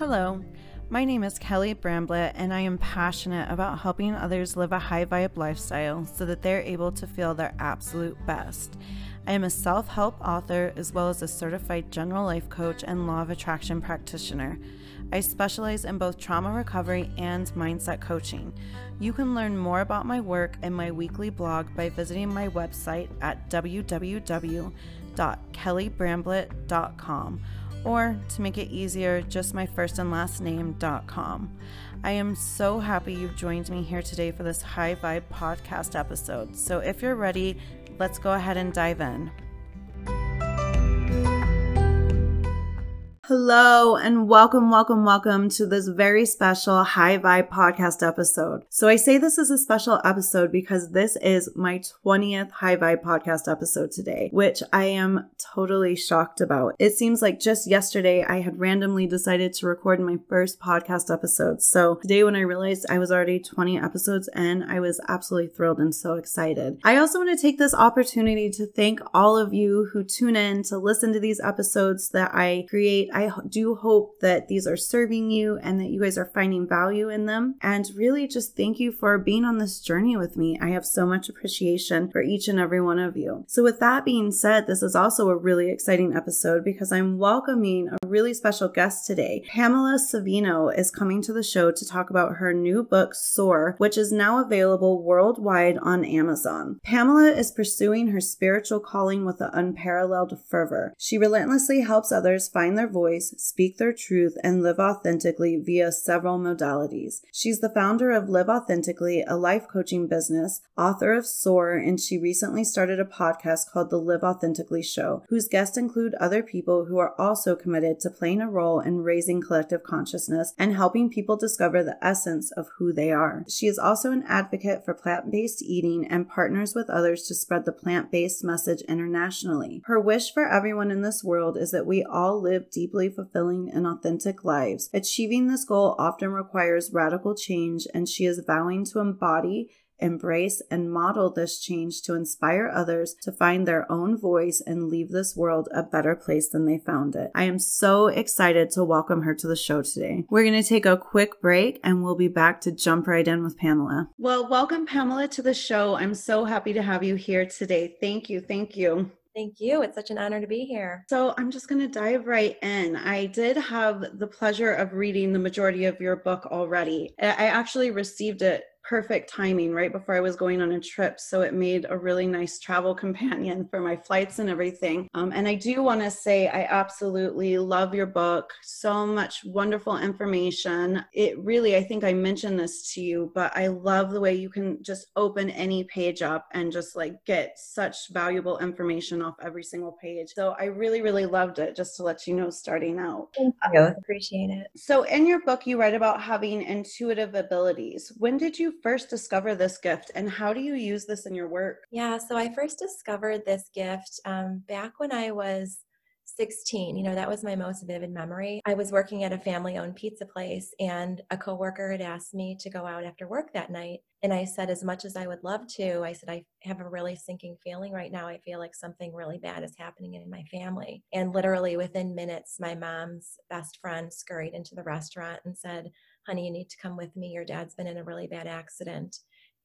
Hello, my name is Kelly Bramblett, and I am passionate about helping others live a high vibe lifestyle so that they're able to feel their absolute best. I am a self help author as well as a certified general life coach and law of attraction practitioner. I specialize in both trauma recovery and mindset coaching. You can learn more about my work and my weekly blog by visiting my website at www.kellybramblett.com or to make it easier, just my first and last name.com. I am so happy you've joined me here today for this high vibe podcast episode. So if you're ready, let's go ahead and dive in. Hello and welcome, welcome, welcome to this very special High Vibe podcast episode. So I say this is a special episode because this is my 20th High Vibe podcast episode today, which I am totally shocked about. It seems like just yesterday I had randomly decided to record my first podcast episode. So today when I realized I was already 20 episodes in, I was absolutely thrilled and so excited. I also want to take this opportunity to thank all of you who tune in to listen to these episodes that I create. I do hope that these are serving you and that you guys are finding value in them. And really just thank you for being on this journey with me. I have so much appreciation for each and every one of you. So, with that being said, this is also a really exciting episode because I'm welcoming a really special guest today. Pamela Savino is coming to the show to talk about her new book, Soar, which is now available worldwide on Amazon. Pamela is pursuing her spiritual calling with an unparalleled fervor. She relentlessly helps others find their voice voice, speak their truth, and live authentically via several modalities. She's the founder of Live Authentically, a life coaching business, author of Soar, and she recently started a podcast called The Live Authentically Show, whose guests include other people who are also committed to playing a role in raising collective consciousness and helping people discover the essence of who they are. She is also an advocate for plant based eating and partners with others to spread the plant based message internationally. Her wish for everyone in this world is that we all live deeply deeply fulfilling and authentic lives. Achieving this goal often requires radical change, and she is vowing to embody embrace and model this change to inspire others to find their own voice and leave this world a better place than they found it. I am so excited to welcome her to the show today. We're going to take a quick break and we'll be back to jump right in with Pamela. Well, welcome, Pamela, to the show. I'm so happy to have you here today. Thank you. Thank you. Thank you. It's such an honor to be here. So, I'm just going to dive right in. I did have the pleasure of reading the majority of your book already. I actually received it perfect timing right before I was going on a trip. So it made a really nice travel companion for my flights and everything. Um, and I do want to say, I absolutely love your book. So much wonderful information. It really, I think I mentioned this to you, but I love the way you can just open any page up and just like get such valuable information off every single page. So I really, really loved it, just to let you know, starting out. Thank you. Appreciate it. So in your book, you write about having intuitive abilities. When did you first discover this gift and how do you use this in your work? Yeah, so I first discovered this gift um, back when I was 16 you know that was my most vivid memory. I was working at a family owned pizza place and a coworker had asked me to go out after work that night and i said as much as i would love to i said i have a really sinking feeling right now. I feel like something really bad is happening in my family. And literally within minutes my mom's best friend scurried into the restaurant and said honey, you need to come with me. Your dad's been in a really bad accident.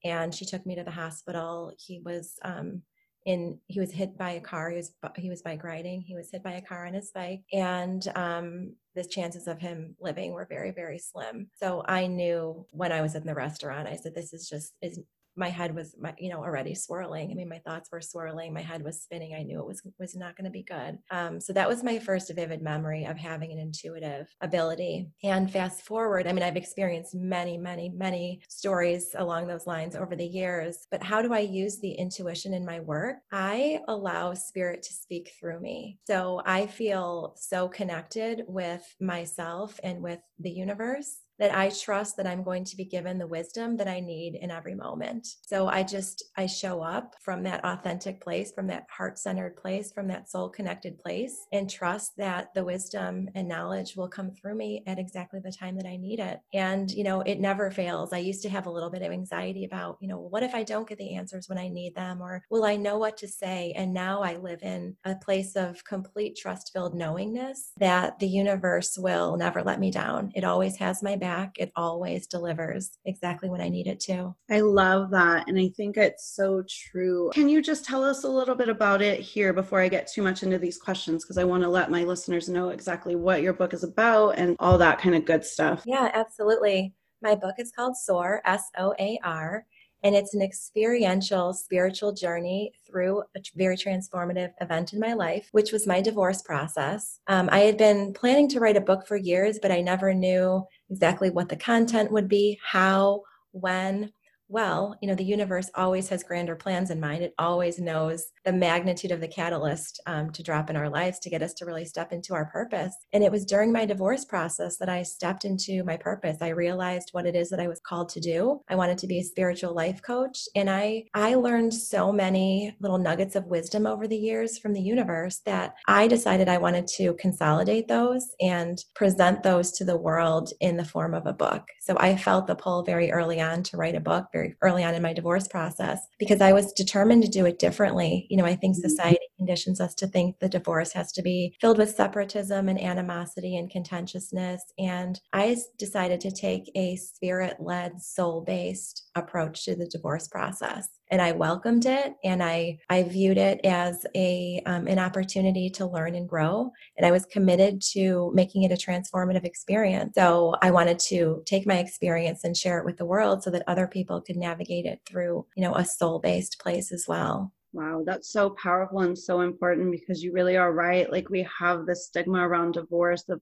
And she took me to the hospital. He was um, in, he was hit by a car. He was, he was bike riding. He was hit by a car on his bike. And um, the chances of him living were very, very slim. So I knew when I was in the restaurant, I said, this is just, is my head was my, you know already swirling. I mean my thoughts were swirling. My head was spinning. I knew it was was not going to be good. Um, so that was my first vivid memory of having an intuitive ability. And fast forward i mean i've experienced many many many stories along those lines over the years but how do i use the intuition in my work? I allow spirit to speak through me. So i feel so connected with myself and with the universe that I trust that I'm going to be given the wisdom that I need in every moment. So I just, I show up from that authentic place, from that heart centered place, from that soul connected place, and trust that the wisdom and knowledge will come through me at exactly the time that I need it. And, you know, it never fails. I used to have a little bit of anxiety about, you know, what if I don't get the answers when I need them? Or will I know what to say? And now I live in a place of complete trust filled knowingness that the universe will never let me down. It always has my back, it always delivers exactly when I need it to. I love that. And I think it's so true. Can you just tell us a little bit about it here before I get too much into these questions? Because I want to let my listeners know exactly what your book is about and all that kind of good stuff. Yeah, absolutely. My book is called SOAR, S O A R and it's an experiential spiritual journey through a very transformative event in my life, which was my divorce process. Um, I had been planning to write a book for years, but I never knew exactly what the content would be, how, when well, you know, the universe always has grander plans in mind. It always knows the magnitude of the catalyst um, to drop in our lives to get us to really step into our purpose. And it was during my divorce process that I stepped into my purpose. I realized what it is that I was called to do. I wanted to be a spiritual life coach, and I I learned so many little nuggets of wisdom over the years from the universe that I decided I wanted to consolidate those and present those to the world in the form of a book. So I felt the pull very early on to write a book very early on in my divorce process because I was determined to do it differently. You know, I think mm-hmm. society conditions us to think the divorce has to be filled with separatism and animosity and contentiousness. And I decided to take a spirit led, soul based approach to the divorce process and I welcomed it and I I viewed it as a um, an opportunity to learn and grow and I was committed to making it a transformative experience. So I wanted to take my experience and share it with the world so that other people could navigate it through you know a soul based place as well. Wow, that's so powerful and so important because you really are right. Like we have this stigma around divorce of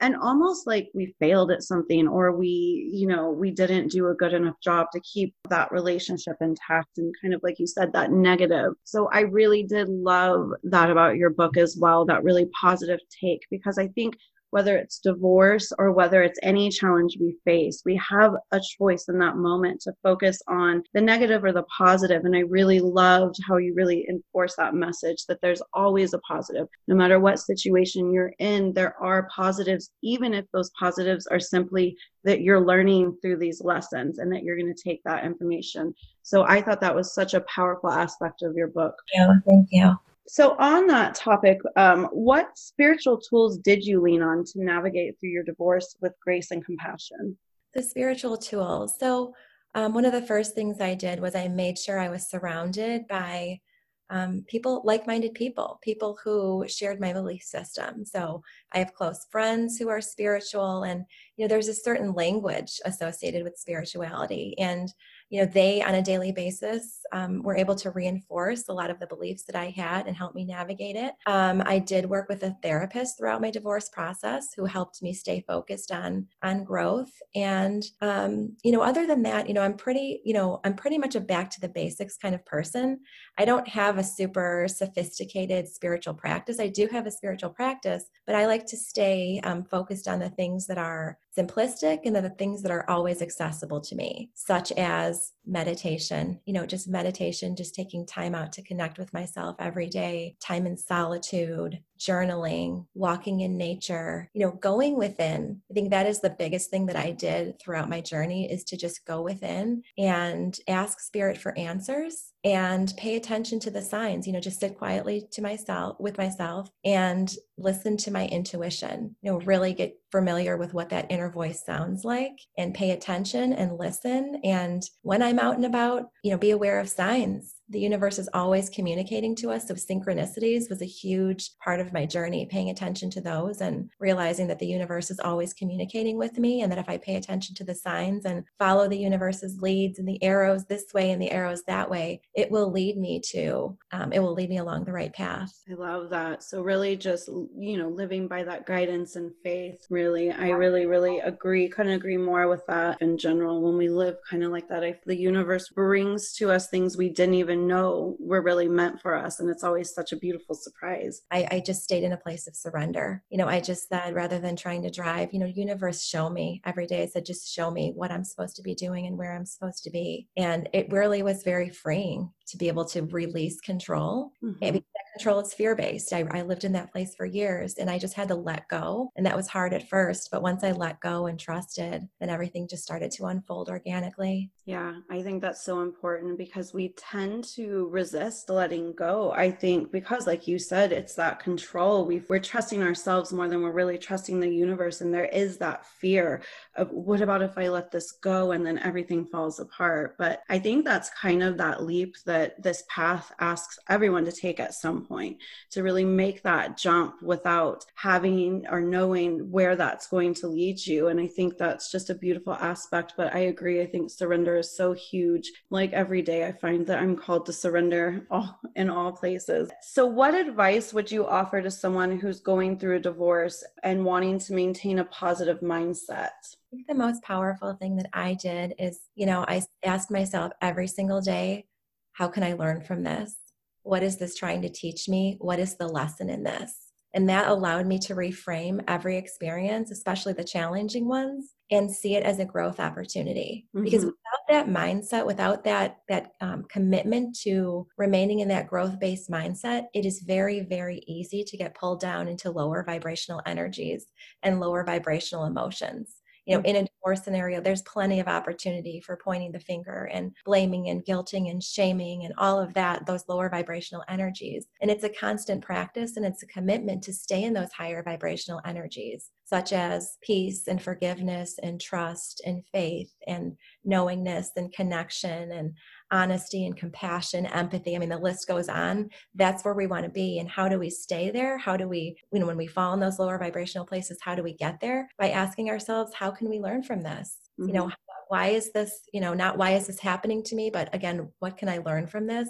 and almost like we failed at something or we, you know, we didn't do a good enough job to keep that relationship intact and kind of like you said that negative. So I really did love that about your book as well, that really positive take because I think whether it's divorce or whether it's any challenge we face, we have a choice in that moment to focus on the negative or the positive. And I really loved how you really enforce that message that there's always a positive. No matter what situation you're in, there are positives, even if those positives are simply that you're learning through these lessons and that you're going to take that information. So I thought that was such a powerful aspect of your book. Yeah, thank you. So, on that topic, um, what spiritual tools did you lean on to navigate through your divorce with grace and compassion? The spiritual tools. So, um, one of the first things I did was I made sure I was surrounded by um, people, like minded people, people who shared my belief system. So, I have close friends who are spiritual, and you know, there's a certain language associated with spirituality. And you know they on a daily basis um, were able to reinforce a lot of the beliefs that i had and help me navigate it. Um, i did work with a therapist throughout my divorce process who helped me stay focused on on growth. And um, you know other than that you know i'm pretty you know i'm pretty much a back to the basics kind of person. I don't have a super sophisticated spiritual practice. I do have a spiritual practice but i like to stay um, focused on the things that are simplistic and the things that are always accessible to me, such as meditation, you know, just meditation, just taking time out to connect with myself every day, time in solitude, journaling, walking in nature, you know, going within. I think that is the biggest thing that I did throughout my journey is to just go within and ask spirit for answers and pay attention to the signs, you know, just sit quietly to myself with myself and listen to my intuition, you know, really get familiar with what that inner voice sounds like and pay attention and listen. And when I'm out and about, you know, be aware of signs the universe is always communicating to us. So, synchronicities was a huge part of my journey, paying attention to those and realizing that the universe is always communicating with me. And that if I pay attention to the signs and follow the universe's leads and the arrows this way and the arrows that way, it will lead me to, um, it will lead me along the right path. I love that. So, really, just, you know, living by that guidance and faith, really, I really, really agree, couldn't agree more with that in general. When we live kind of like that, I, the universe brings to us things we didn't even even know were really meant for us. And it's always such a beautiful surprise. I, I just stayed in a place of surrender. You know, I just said, rather than trying to drive, you know, universe, show me every day. I said, just show me what I'm supposed to be doing and where I'm supposed to be. And it really was very freeing to be able to release control. Mm-hmm. Control is fear based. I, I lived in that place for years and I just had to let go. And that was hard at first. But once I let go and trusted, then everything just started to unfold organically. Yeah, I think that's so important because we tend to resist letting go. I think because, like you said, it's that control. we are trusting ourselves more than we're really trusting the universe. And there is that fear of what about if I let this go and then everything falls apart? But I think that's kind of that leap that this path asks everyone to take at some point to really make that jump without having or knowing where that's going to lead you. And I think that's just a beautiful aspect. But I agree. I think surrender is so huge. Like every day, I find that I'm called to surrender all, in all places. So, what advice would you offer to someone who's going through a divorce and wanting to maintain a positive mindset? I think the most powerful thing that I did is, you know, I asked myself every single day, how can I learn from this? What is this trying to teach me? What is the lesson in this? And that allowed me to reframe every experience, especially the challenging ones, and see it as a growth opportunity. Mm-hmm. Because without that mindset, without that that um, commitment to remaining in that growth based mindset, it is very very easy to get pulled down into lower vibrational energies and lower vibrational emotions you know mm-hmm. in a divorce scenario there's plenty of opportunity for pointing the finger and blaming and guilting and shaming and all of that those lower vibrational energies. And it's a constant practice and it's a commitment to stay in those higher vibrational energies such as peace and forgiveness and trust and faith and knowingness and connection and honesty and compassion, empathy. I mean, the list goes on. That's where we want to be. And how do we stay there? How do we, you know, when we fall in those lower vibrational places, how do we get there? By asking ourselves, how can we learn from this? Mm-hmm. You know, mm-hmm. why is this, you know, not why is this happening to me, but again, what can I learn from this?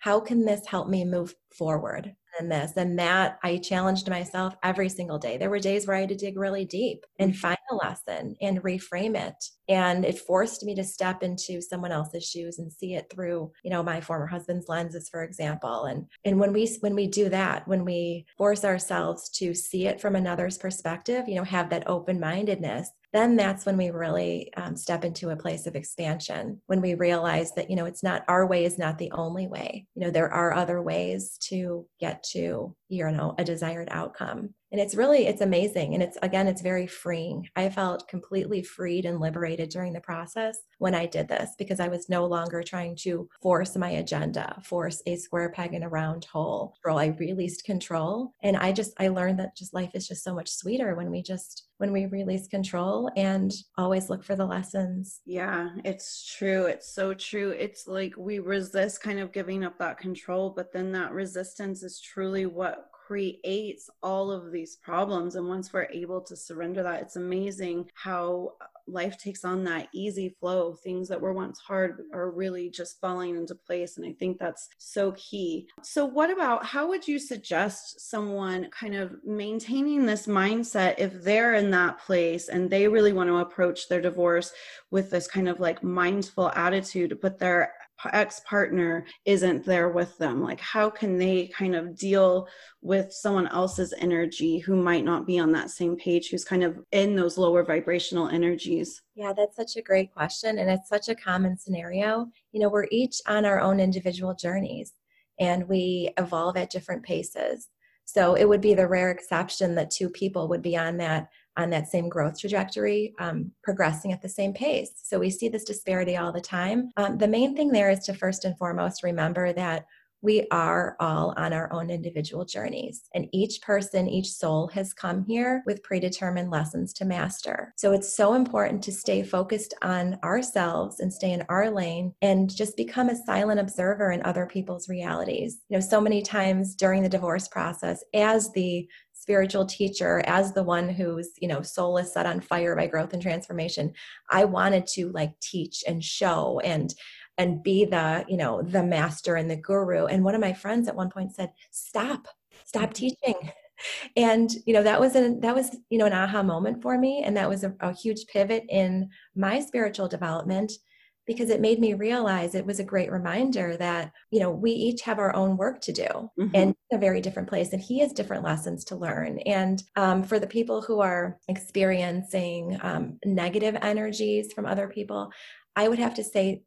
How can this help me move forward? Than this and that i challenged myself every single day there were days where i had to dig really deep and mm-hmm. find a lesson and reframe it and it forced me to step into someone else's shoes and see it through you know my former husband's lenses for example and and when we when we do that when we force ourselves to see it from another's perspective you know have that open mindedness then that's when we really um, step into a place of expansion when we realize that you know it's not our way is not the only way. You know there are other ways to get to you know a desired outcome and it's really it's amazing and it's again it's very freeing. I felt completely freed and liberated during the process when i did this because i was no longer trying to force my agenda force a square peg in a round hole. I released control and i just i learned that just life is just so much sweeter when we just when we release control and always look for the lessons. Yeah it's true it's so true. It's like we resist kind of giving up that control but then that resistance is truly what creates all of these problems. And once we're able to surrender that, it's amazing how uh, life takes on that easy flow. Things that were once hard are really just falling into place. And I think that's so key. So, what about how would you suggest someone kind of maintaining this mindset if they're in that place and they really want to approach their divorce with this kind of like mindful attitude, but they're ex partner isn't there with them like how can they kind of deal with someone else's energy who might not be on that same page who's kind of in those lower vibrational energies? Yeah that's such a great question and it's such a common scenario. You know we're each on our own individual journeys and we evolve at different paces. So it would be the rare exception that two people would be on that on that same growth trajectory, um, progressing at the same pace. So we see this disparity all the time. Um, the main thing there is to first and foremost remember that we are all on our own individual journeys. And each person, each soul has come here with predetermined lessons to master. So it's so important to stay focused on ourselves and stay in our lane and just become a silent observer in other people's realities. You know, so many times during the divorce process, as the spiritual teacher as the one whose you know soul is set on fire by growth and transformation i wanted to like teach and show and and be the you know the master and the guru. And one of my friends at one point said stop. Stop mm-hmm. teaching. And you know that was an that was you know an aha moment for me. And that was a, a huge pivot in my spiritual development because it made me realize it was a great reminder that, you know, we each have our own work to do mm-hmm. and a very different place. And he has different lessons to learn. And um, for the people who are experiencing um, negative energies from other people, I would have to say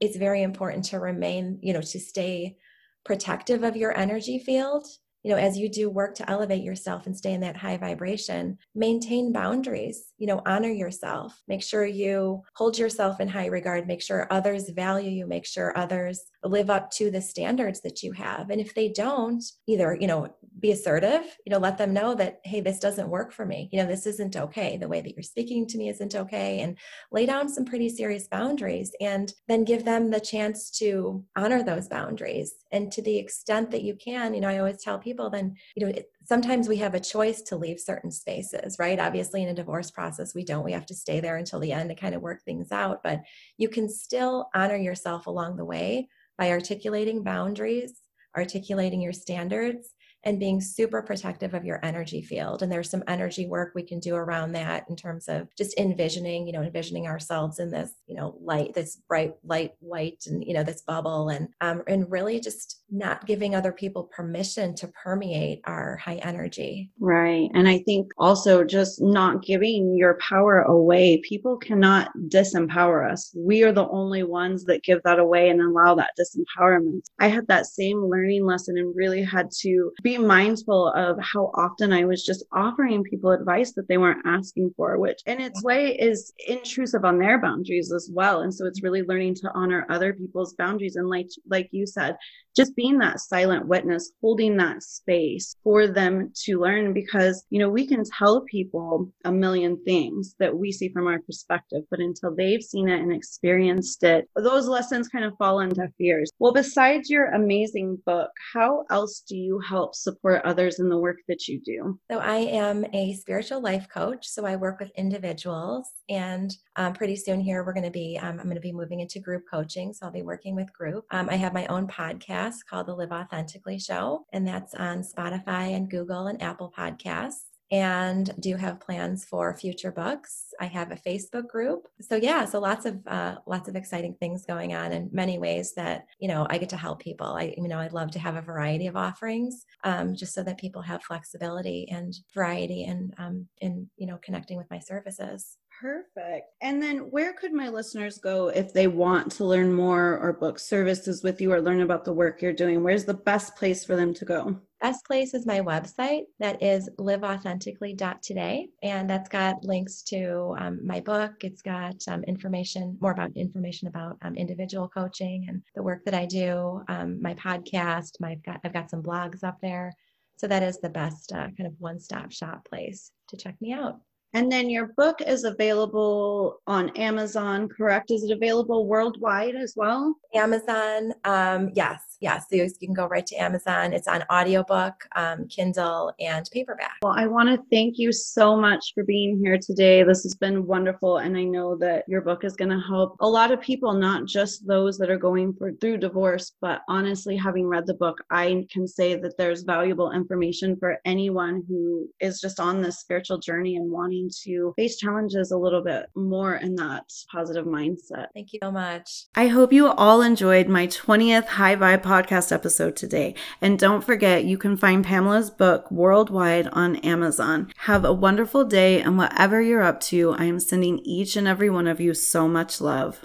it's very important to remain, you know, to stay protective of your energy field you know as you do work to elevate yourself and stay in that high vibration maintain boundaries you know honor yourself. Make sure you hold yourself in high regard. Make sure others value you. Make sure others live up to the standards that you have. And if they don't either you know be assertive you know let them know that hey this doesn't work for me. You know this isn't okay. The way that you're speaking to me isn't okay. And lay down some pretty serious boundaries and then give them the chance to honor those boundaries. And to the extent that you can you know i always tell people then you know sometimes we have a choice to leave certain spaces right obviously in a divorce process we don't we have to stay there until the end to kind of work things out but you can still honor yourself along the way by articulating boundaries, articulating your standards, and being super protective of your energy field. And there's some energy work we can do around that in terms of just envisioning, you know, envisioning ourselves in this, you know, light, this bright light white and, you know, this bubble and um, and really just not giving other people permission to permeate our high energy. Right. And I think also just not giving your power away. People cannot disempower us. We are the only ones that give that away and allow that disempowerment. I had that same learning lesson and really had to be mindful of how often I was just offering people advice that they weren't asking for, which in its way is intrusive on their boundaries as well. And so it's really learning to honor other people's boundaries. And like, like you said, just being that silent witness, holding that space for them to learn because, you know, we can tell people a million things that we see from our perspective, but until they've seen it and experienced it, those lessons kind of fall into fears. Well, besides your amazing book, how else do you help support others in the work that you do? So I am a spiritual life coach. So I work with individuals and um, pretty soon here we're going to be, um, I'm going to be moving into group coaching. So I'll be working with group. Um, I have my own podcast called The Live Authentically Show, and that's on Spotify and Google and Apple Podcasts and do have plans for future books. I have a Facebook group. So yeah, so lots of uh, lots of exciting things going on in many ways that you know I get to help people. I you know I'd love to have a variety of offerings, um, just so that people have flexibility and variety and um, in you know connecting with my services. Perfect. And then where could my listeners go if they want to learn more or book services with you or learn about the work you're doing? Where's the best place for them to go? Best place is my website that is liveauthentically.today. And that's got links to um, my book. It's got um, information, more about information about um, individual coaching and the work that I do, um, my podcast. My, I've, got, I've got some blogs up there. So that is the best uh, kind of one stop shop place to check me out. And then your book is available on Amazon, correct? Is it available worldwide as well? Amazon, um, yes, yes. So you can go right to Amazon. It's on audiobook, um, Kindle, and paperback. Well, I want to thank you so much for being here today. This has been wonderful. And I know that your book is going to help a lot of people, not just those that are going for, through divorce, but honestly, having read the book, I can say that there's valuable information for anyone who is just on this spiritual journey and wanting to face challenges a little bit more in that positive mindset. Thank you so much. I hope you all enjoyed my 20th High Vibe podcast episode today. And don't forget, you can find Pamela's book worldwide on Amazon. Have a wonderful day, and whatever you're up to, I am sending each and every one of you so much love.